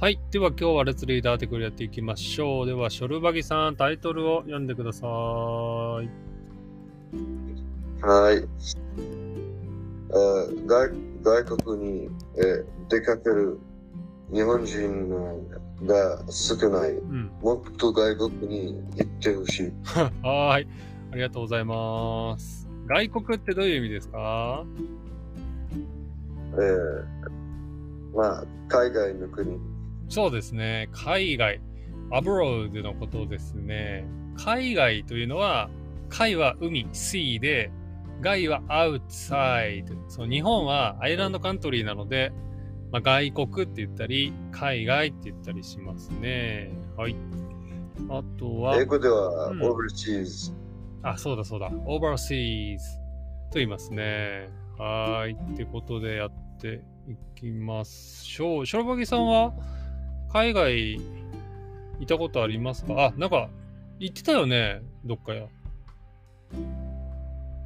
はい。では今日はレッツリーダーテクルやっていきましょう。では、ショルバギさん、タイトルを読んでください。はい。えー外外国に、えー出かける日本人が少ない。うん。もっと外国に行ってほしい。はーい。ありがとうございます。外国ってどういう意味ですか？えーまあ、海外の国。そうですね。海外。アブロードのことですね。海外というのは、海は海、sea で、外は outside。そう、日本はアイランドカントリーなので、まあ、外国って言ったり、海外って言ったりしますね。はい。あとは、英語では、うん overseas。あ、そうだそうだ。overseas と言いますね。はーい。ってことでやっていきましょう。ショロバギさんは？海外いたことありますか？あ、なんか行ってたよね。どっかや。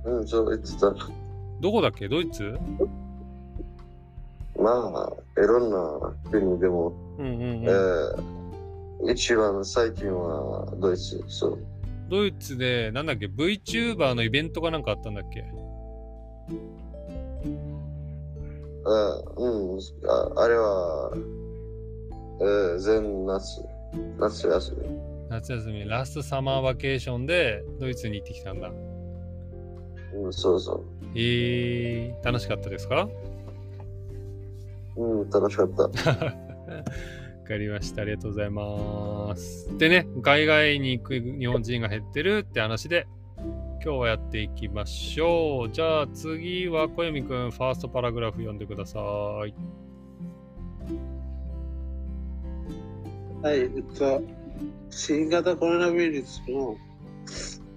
うん、そう言ってた。どこだっけ？ドイツ？まあ、いろんな国でも、うんうんえうん。ー一番最近はドイツ。そう。ドイツで、なんだっけ ?VTuber のイベントかなんかあったんだっけ？あうんあ、あれは、えー全夏、夏休み。夏休み、ラストサマーバケーションでドイツに行ってきたんだ。うん、そうそえー、楽しかったですか？う。うん、楽しかった。わかりました。ありがとうございます。でね、海外に行く日本人が減ってるって話で、今日はやっていきましょう。じゃあ次は小読くん、ファーストパラグラフ読んでください。はい、えっと、新型コロナウイルスの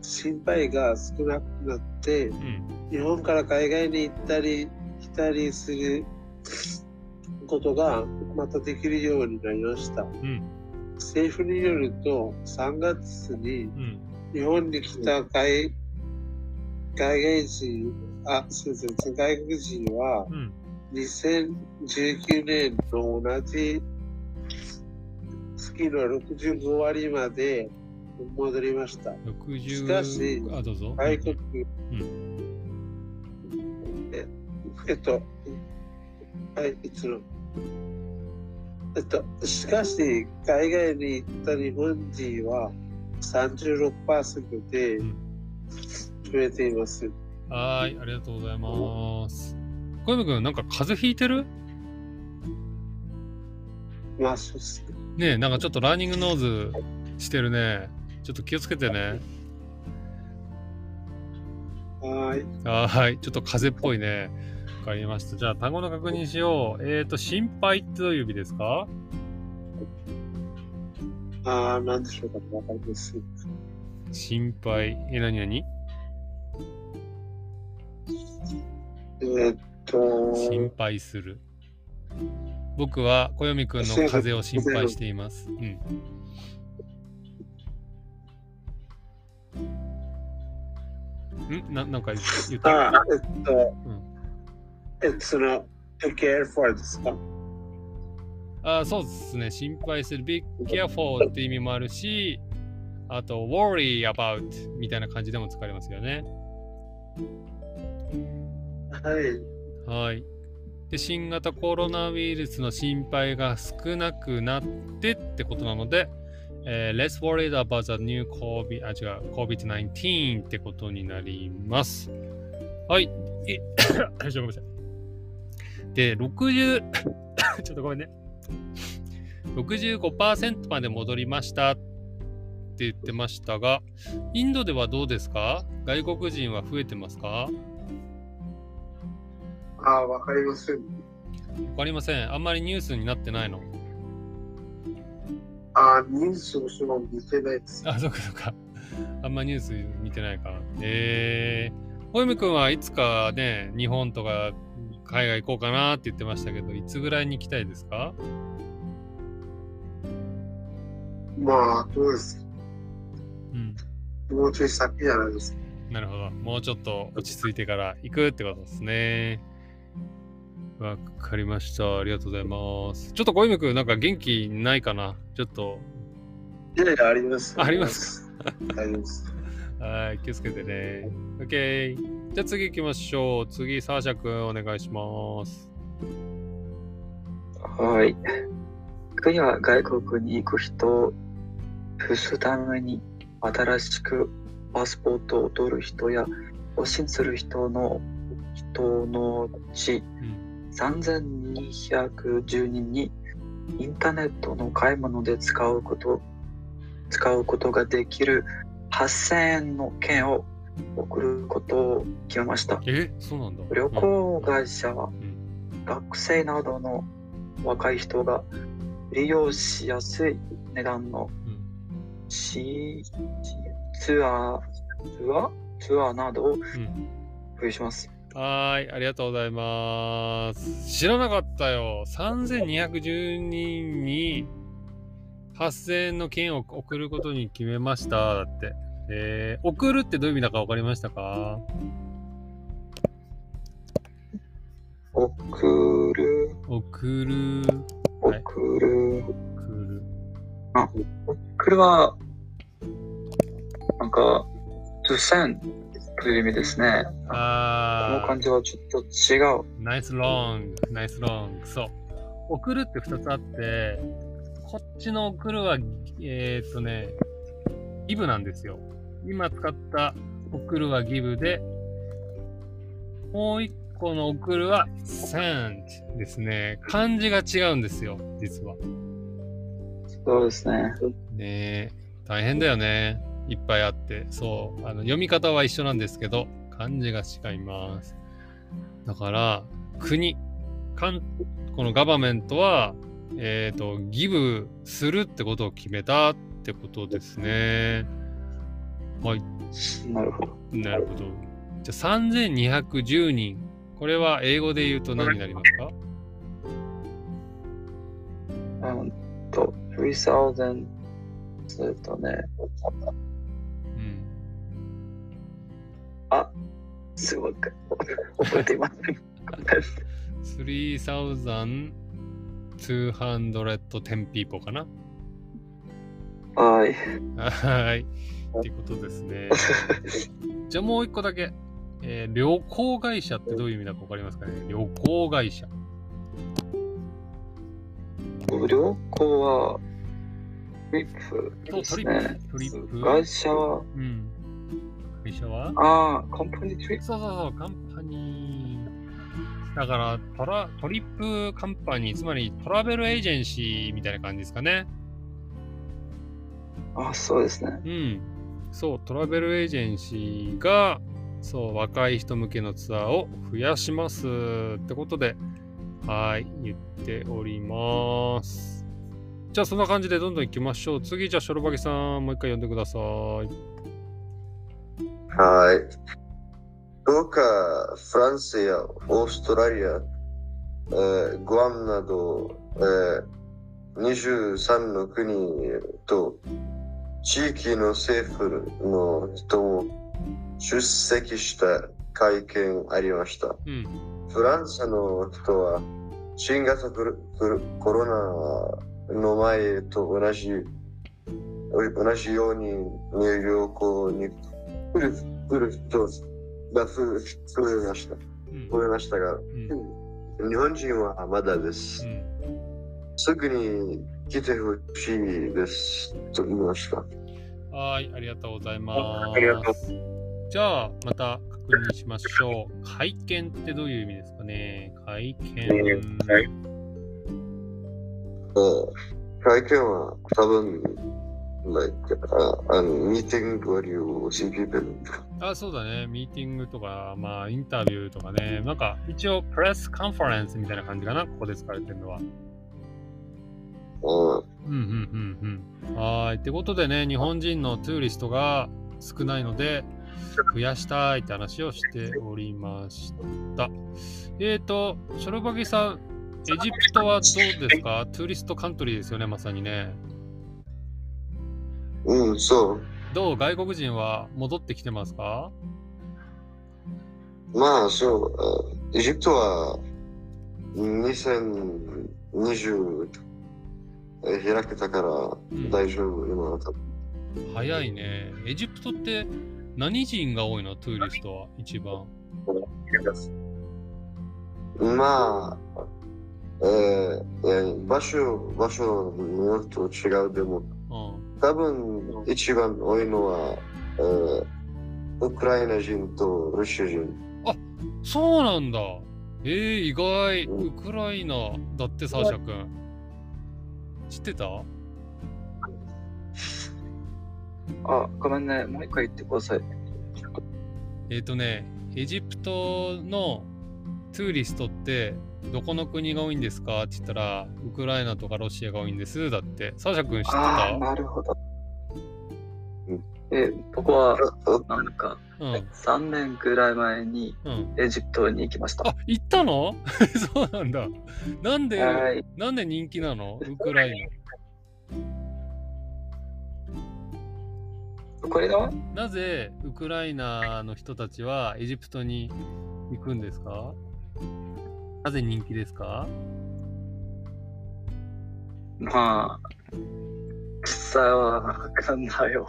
心配が少なくなって、うん。日本から海外に行ったり来たりすることがまたできるようになりました。うん。政府によると、3月にうん。日本に来た海海外人、あ、すみません、外国人はうん。2019年の同じ月の65割まで戻りました。60しかしあ、どうぞ。外国、うんええっと、はい、いつの？えっと、しかし、海外に行った日本人は36%でうん増えています。はーい、ありがとうございます。小読くん、なんか風邪ひいてる？まあ、そうですね。ねえ、なんかちょっとラーニングノーズしてるね。ちょっと気をつけてね。はーい。はーい。ちょっと風邪っぽいね。わかりました。じゃあ単語の確認しよう。えっ、ー、と、心配ってどういう意味ですか？ああ、なんでしょうかわかります。心配。え、なになにえーっと、心配する。僕は小読くんの風邪を心配しています。うん。ん？ななんか言った？あえっと、うんえっと、その、take care for ですか？あそうですね。心配する。be careful って意味もあるし、あと worry about みたいな感じでも使われますよね。はい。はい。で、新型コロナウイルスの心配が少なくなってってことなので、えー less worried about the new COVID, あ、違う、COVID-19 ってことになります。はい。え、ちょごめんなさい。で、60、ちょっとごめんね。65%まで戻りましたって言ってましたが、インドではどうですか？外国人は増えてますか？ああ、わかりません。わかりません。あんまりニュースになってないの？ああ、ニュースをその見てないです。あ、そっかそっか。あんまニュース見てないか。えー。ほゆみくんはいつかね、日本とか海外行こうかなって言ってましたけど、いつぐらいに行きたいですか？まあ、どうです？うん。もうちょい先じゃないですか。なるほど。もうちょっと落ち着いてから行くってことですね。わかりました。ありがとうございます。ちょっと小泉くん、なんか元気ないかな？ちょっと、いやいや、あります。ありますあります。はい、気をつけてね。OK。じゃあ次行きましょう。次、サーシャくん、お願いします。はい。次は外国に行く人、付すために新しくパスポートを取る人や、更新する人の人のうちうん。3210人にインターネットの買い物で使うこと、使うことができる8000円の券を送ることを決めました。えそうなんだ。旅行会社はうん。学生などの若い人が利用しやすい値段のうん。シツアー、ツアーツアーなどをうん。付与します。はーい、ありがとうございます。知らなかったよ。3210人に8000円の券を送ることに決めました。だって。えー、送るってどういう意味だか分かりましたか？送る、送る、送はいる、送る。送るは、なんか、to send という意味ですね。このあ漢字はちょっと違う。ー、ナイスロング、ナイスロング。そう。送るって2つあって、こっちの送るは、えー、っとね、ギブなんですよ。今使った送るはギブで、もう一個の送るは send ですね。漢字が違うんですよ、実は。そうですね。ねえ、大変だよね。いっぱいあって。そう。あの読み方は一緒なんですけど、漢字が違います。だから、国、かんこのガバメントは、えっ、と、ギブするってことを決めたってことですね。はい。なるほど。なるほど。じゃあ、3210人。これは英語で言うと何になりますか？うんと、3000、えっとね、すごい、覚えていません。3210 people かな？はい。はい。ってことですね。じゃあもう一個だけ。えー旅行会社ってどういう意味だかわかりますかね？旅行会社。旅行は、トリップそう、ですトリッね。プ。トリップ。会社は、うん。会社は？ああ、コンパニートリップ。そうそうそう、カンパニー。だからトラ、トリップカンパニー、つまりトラベルエージェンシーみたいな感じですかね。あそうですね。うん。そう、トラベルエージェンシーが、そう、若い人向けのツアーを増やしますってことで、はい、言っております。じゃあ、そんな感じでどんどん行きましょう。次、じゃあ、ショロバギさん、もう一回呼んでください。はい。どうかフランスやオーストラリア、えーグアムなど、えー23の国と地域の政府の人も出席した会見ありました。うん。フランスの人は新型コロナの前と同じ同じように旅行に来る来る人が増え増えました。増えましたが、うん。日本人はまだですう。んすぐに来てほしいですと言いました。はい、ありがとうございます。ありがとうじゃあ、また確認しましょう。会見ってどういう意味ですかね会見。はい会見は多分、like, ああのミーティング where you see people あ、そうだね。ミーティングとか、まあ、インタビューとかね。なんか、一応、プレスカンファレンスみたいな感じかな。ここで使われてるのは。うんうん、うん、うん、うん。はーい。ってことでね、日本人のトゥーリストが少ないので、増やしたいって話をしておりました。えーと、ショロバギさん、エジプトはどうですか？ tourist country ですよね、まさにね。うん、そう。どう外国人は戻ってきてますか？まあ、そう。えーエジプトは、2020え開けたからん大丈夫、今は多分。早いね。エジプトって何人が多いの？トゥーリストは一番。まあ、えーえー場所、場所によると違うでも、うん。多分一番多いのは、えーウクライナ人とロシア人。そうなんだ。えー、意外。うんウクライナだってサーシャ君。知ってた？あ、ごめんね。もう一回言ってください。えっ、とね、エジプトのトゥーリストってどこの国が多いんですかって言ったら、ウクライナとかロシアが多いんです。だって。サーシャ君知ってああ、たなるほどうん。え、僕は、うなんか、うん。3年ぐらい前にうん。エジプトに行きました。あ、行ったの？そうなんだ。なんで、はい。なんで人気なの？ウクライこれはナ。なぜウクライナの人たちはエジプトに行くんですか？なぜ人気ですか？まあ、実際はわかんないよ。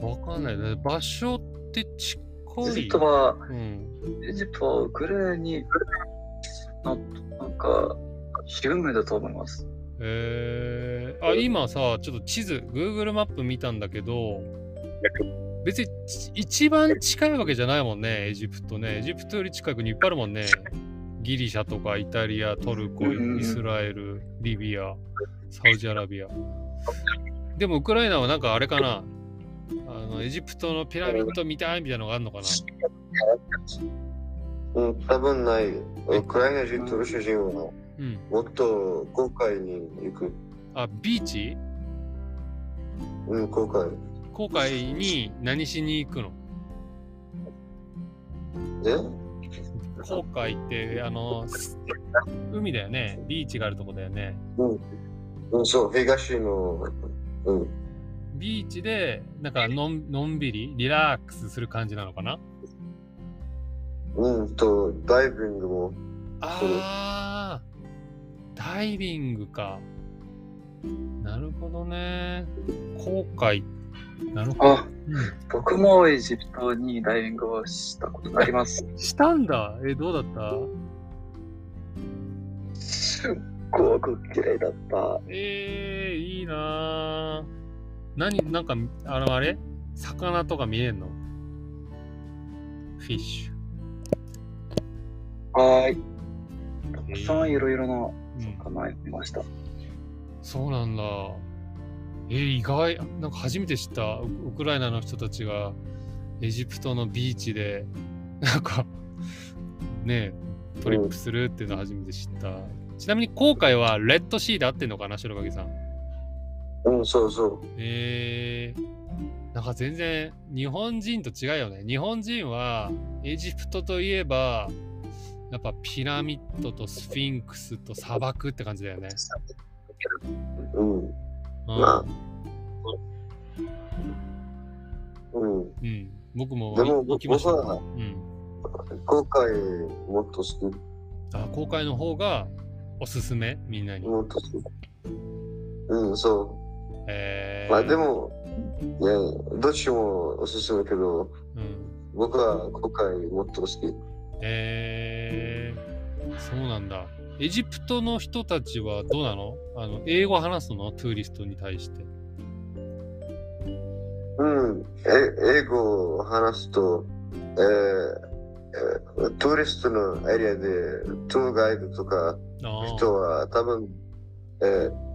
わかんないね。場所って近エい。ジプトは、うん。エジプトはウクライナに、ななんか、有名だと思います。えー、あ、今さ、ちょっと地図、Google マップ見たんだけど、別にち一番近いわけじゃないもんね、エジプトね。エジプトより近い国いっぱいあるもんね。ギリシャとかイタリア、トルコ、うんイスラエル、リビア、サウジアラビア。でもウクライナはなんかあれかな？あのエジプトのピラミッド見たいみたいなのがあるのかな？うん、多分ない。ウクライナ人とロシア人はうん。もっと航海に行く。あ、ビーチ？うん、航海。航海に何しに行くの？え？航海って、あの、す海だよね。ビーチがあるとこだよね。うん、そう、東の、うん、ビーチで、なんかのんのんびり、リラックスする感じなのかな？うんと、ダイビングも、ああ、ダイビングか。なるほどね。航海。なるほど。あ、僕もエジプトにダイビングをしたことがあります。うん、したんだ。え、どうだった？すっごく綺麗だった。えー、いいなー何、なんか、あの、あれ？魚とか見えんの？フィッシはい。ュ。たくさんいろいろなうん魚いました。そうなんだ。えー意外、なんか初めて知ったウウクライナの人たちがエジプトのビーチで、なんか、ねトリップするっていうのを初めて知った。ちなみに航海はレッドシーで合ってんのかな、白影さん。うん、そうそう。えー、なんか全然日本人と違うよね。日本人はエジプトといえば、やっぱピラミッドとスフィンクスと砂漠って感じだよね。うん、うんまあうん。うん、僕もでも。僕はうん、航海もっと好き。あ公開の方がおすすめ？みんなに。もっと好き。うん、そえー、う。まあでも、いや、どっちもおすすめけど、うん、僕は紅海もっと好き。えー、そうなんだ。エジプトの人たちはどうなの？あの英語話すの？トゥーリストに対して。うん、え英語を話すと、えーえートゥーリストのエリアでツアーガイドとか人は多分、えー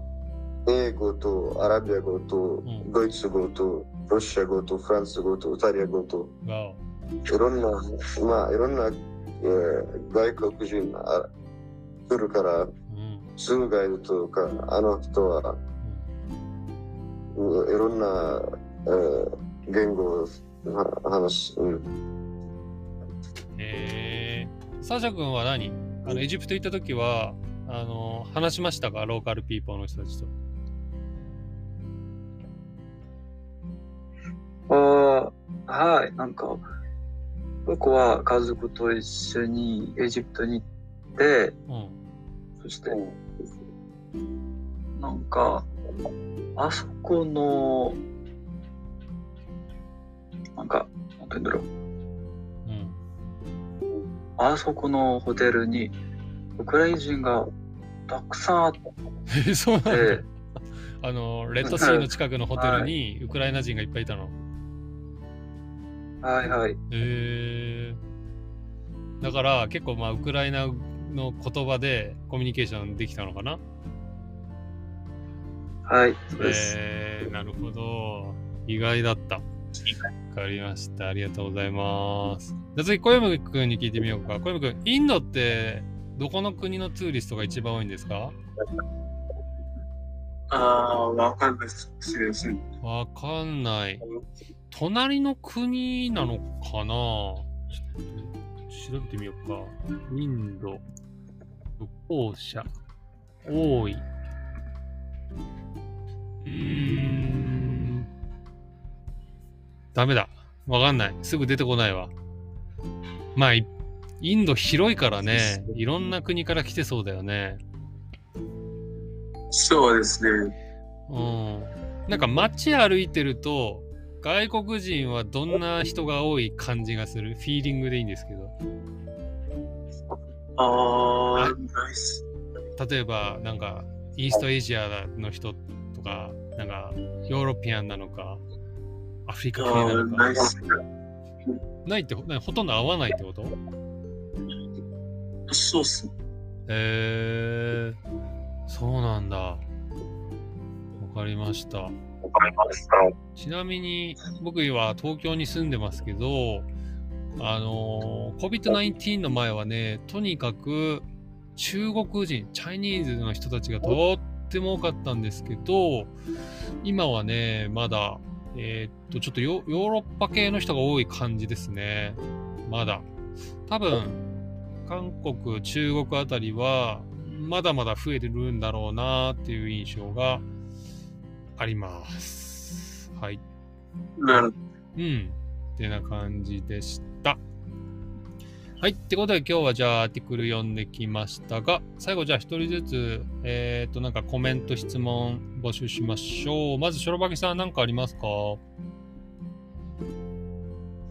英語とアラビア語とん。ドイツ語とロシア語とフランス語とイタリア語とわいろんな、まあ、いろんな、えー外国人あ来るから、おうん。ツーガイドとか、あの人は、ういろんな、えー言語をは話す。うん。えー、サーシャ君は何？あのエジプト行った時はあの話しましたか？ローカルピーポーの人たちと。ああ、はい、なんか、僕は家族と一緒にエジプトに行って、うん。として。なんか、あそこの、なんか、なんて言うんだろう。うん。あそこのホテルに、ウクライナ人がたくさんあっえ、そうなんだ。て、あの、レッドシーの近くのホテルにウクライナ人がいっぱいいたの。はいはい。へえだから結構まあウクライナの言葉でコミュニケーションできたのかな？はい、そうです。えー、なるほど。意外だった。わかりました。ありがとうございます。じゃあ次、小山くんに聞いてみようか。小山くん、インドってどこの国のツーリストが一番多いんですか？ああ、わかんないです。わかんない。隣の国なのかな？調べてみようか。インド、歩行者、多い。うーん。ダメだ。わかんない。すぐ出てこないわ。まあ、いインド広いからね、いろんな国から来てそうだよね。そうですね。うん。なんか街歩いてると、外国人はどんな人が多い感じがする？フィーリングでいいんですけど。ああ、ナイス。例えば、なんか、イーストエイジアの人とか、なんか、ヨーロピアンなのか、アフリカ系なのか。ないって、なほとんど合わないってこと？そうっすね。へえー、そうなんだ。わかりました。ちなみに僕は東京に住んでますけど、あのー、COVID-19 の前はね、とにかく中国人、チャイニーズの人たちがとっても多かったんですけど、今はね、まだ、えーっと、ちょっとヨヨーロッパ系の人が多い感じですね。まだ。多分、韓国、中国あたりは、まだまだ増えてるんだろうなっていう印象があります。はい。なるほうん。ってな感じでした。はい。ってことで今日はじゃあアーティクル読んできましたが、最後じゃあ一人ずつ、えっ、と、なんかコメント、質問募集しましょう。まず、しょろばきさん何かありますか？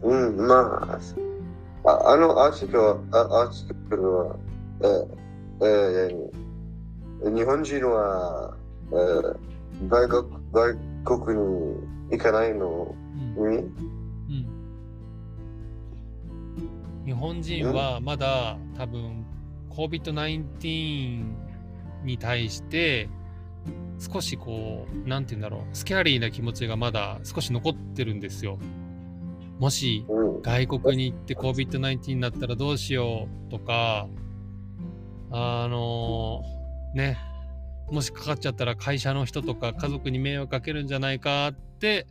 うん、まあ、ああのアーティクルは、あアーティクルは、えーえー、日本人は、えー、外国外国に行かないのうん。に、うん。日本人はまだ多分 COVID-19 に対して少しこう、なんて言うんだろう、スキャリーな気持ちがまだ少し残ってるんですよ。もしうん、外国に行って COVID-19 になったらどうしようとか、あのね、もしかかっちゃったら会社の人とか家族に迷惑かけるんじゃないかって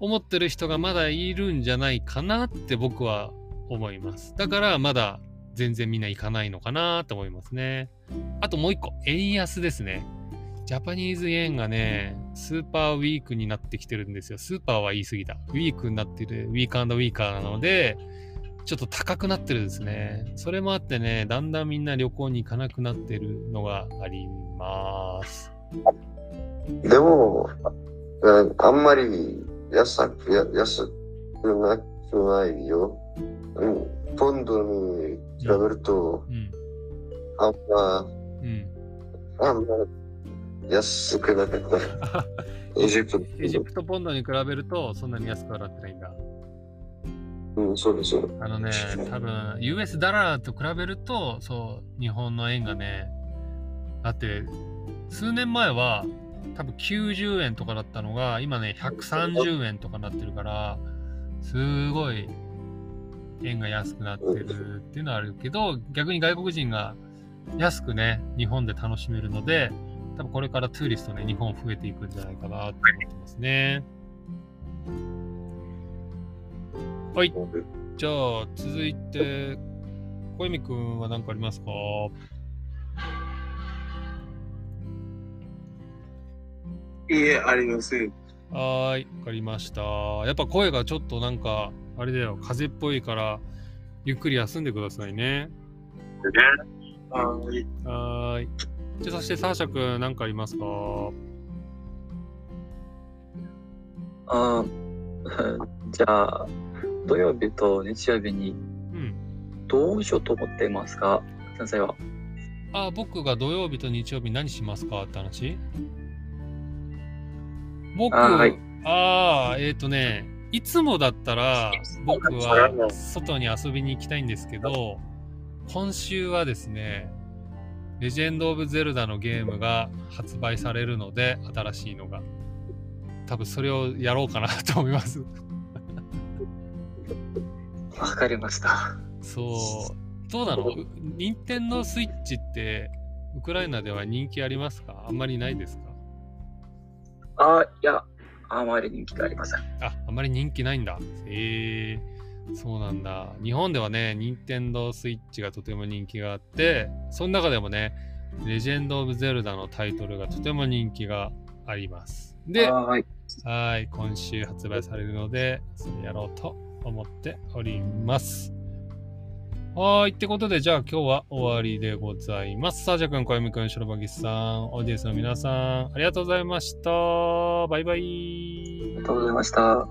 思ってる人がまだいるんじゃないかなって僕は思います。だからまだ全然みんな行かないのかなと思いますね。あともう一個、円安ですね。ジャパニーズ円がね、スーパーウィークになってきてるんですよ。スーパーは言い過ぎた。ウィークになってる、ウィークウィーカーなので、ちょっと高くなってるですね。それもあってね、だんだんみんな旅行に行かなくなってるのがあります。でも、あんまり安く安くなないよ。うん、ポンドに比べると、うん。あんま、うん。あんま安くなかった。エジプト。エジプトポンドに比べるとそんなに安くはなってないんだ。うん、そうです。あのね、多分 US ダラーと比べると、そう、日本の円がね、だって、数年前は多分90円とかだったのが、今ね、130円とかなってるから、すごい円が安くなってるっていうのはあるけど、逆に外国人が安くね、日本で楽しめるので、多分これからトゥーリストね、日本増えていくんじゃないかなって思ってますね。はい。じゃあ、続いて、小泉くんは何かありますか？いえ、ありません。はーい、わかりました。やっぱ声がちょっとなんか、あれだよ、風邪っぽいから、ゆっくり休んでくださいね。はい。はーい。じゃあ、そしてサーシャ君、何かありますか？あー じゃあ、土曜日と日曜日にうん。どうしようと思っていますか？先生は。あ、僕が土曜日と日曜日何しますか？って話？僕、あはいあーえっ、とね、いつもだったら僕は外に遊びに行きたいんですけど、今週はですね、レジェンド・オブ・ゼルダのゲームが発売されるので、新しいのが。多分それをやろうかなと思います。わかりました。そう。どうなの？任天堂スイッチって、ウクライナでは人気ありますか？あんまりないですか？あ、いや、あまり人気がありません。あ、あんまり人気ないんだ。へえそうなんだ。日本ではね、任天堂スイッチがとても人気があって、その中でもね、レジェンド・オブ・ゼルダのタイトルがとても人気があります。で、あはい。はい、今週発売されるので、それやろうと思っております。はい。ってことで、じゃあ今日は終わりでございます。さあ、じゃあくん、小泉くん、白バギさん、オーディエンスの皆さん、ありがとうございました。バイバイ。ありがとうございました。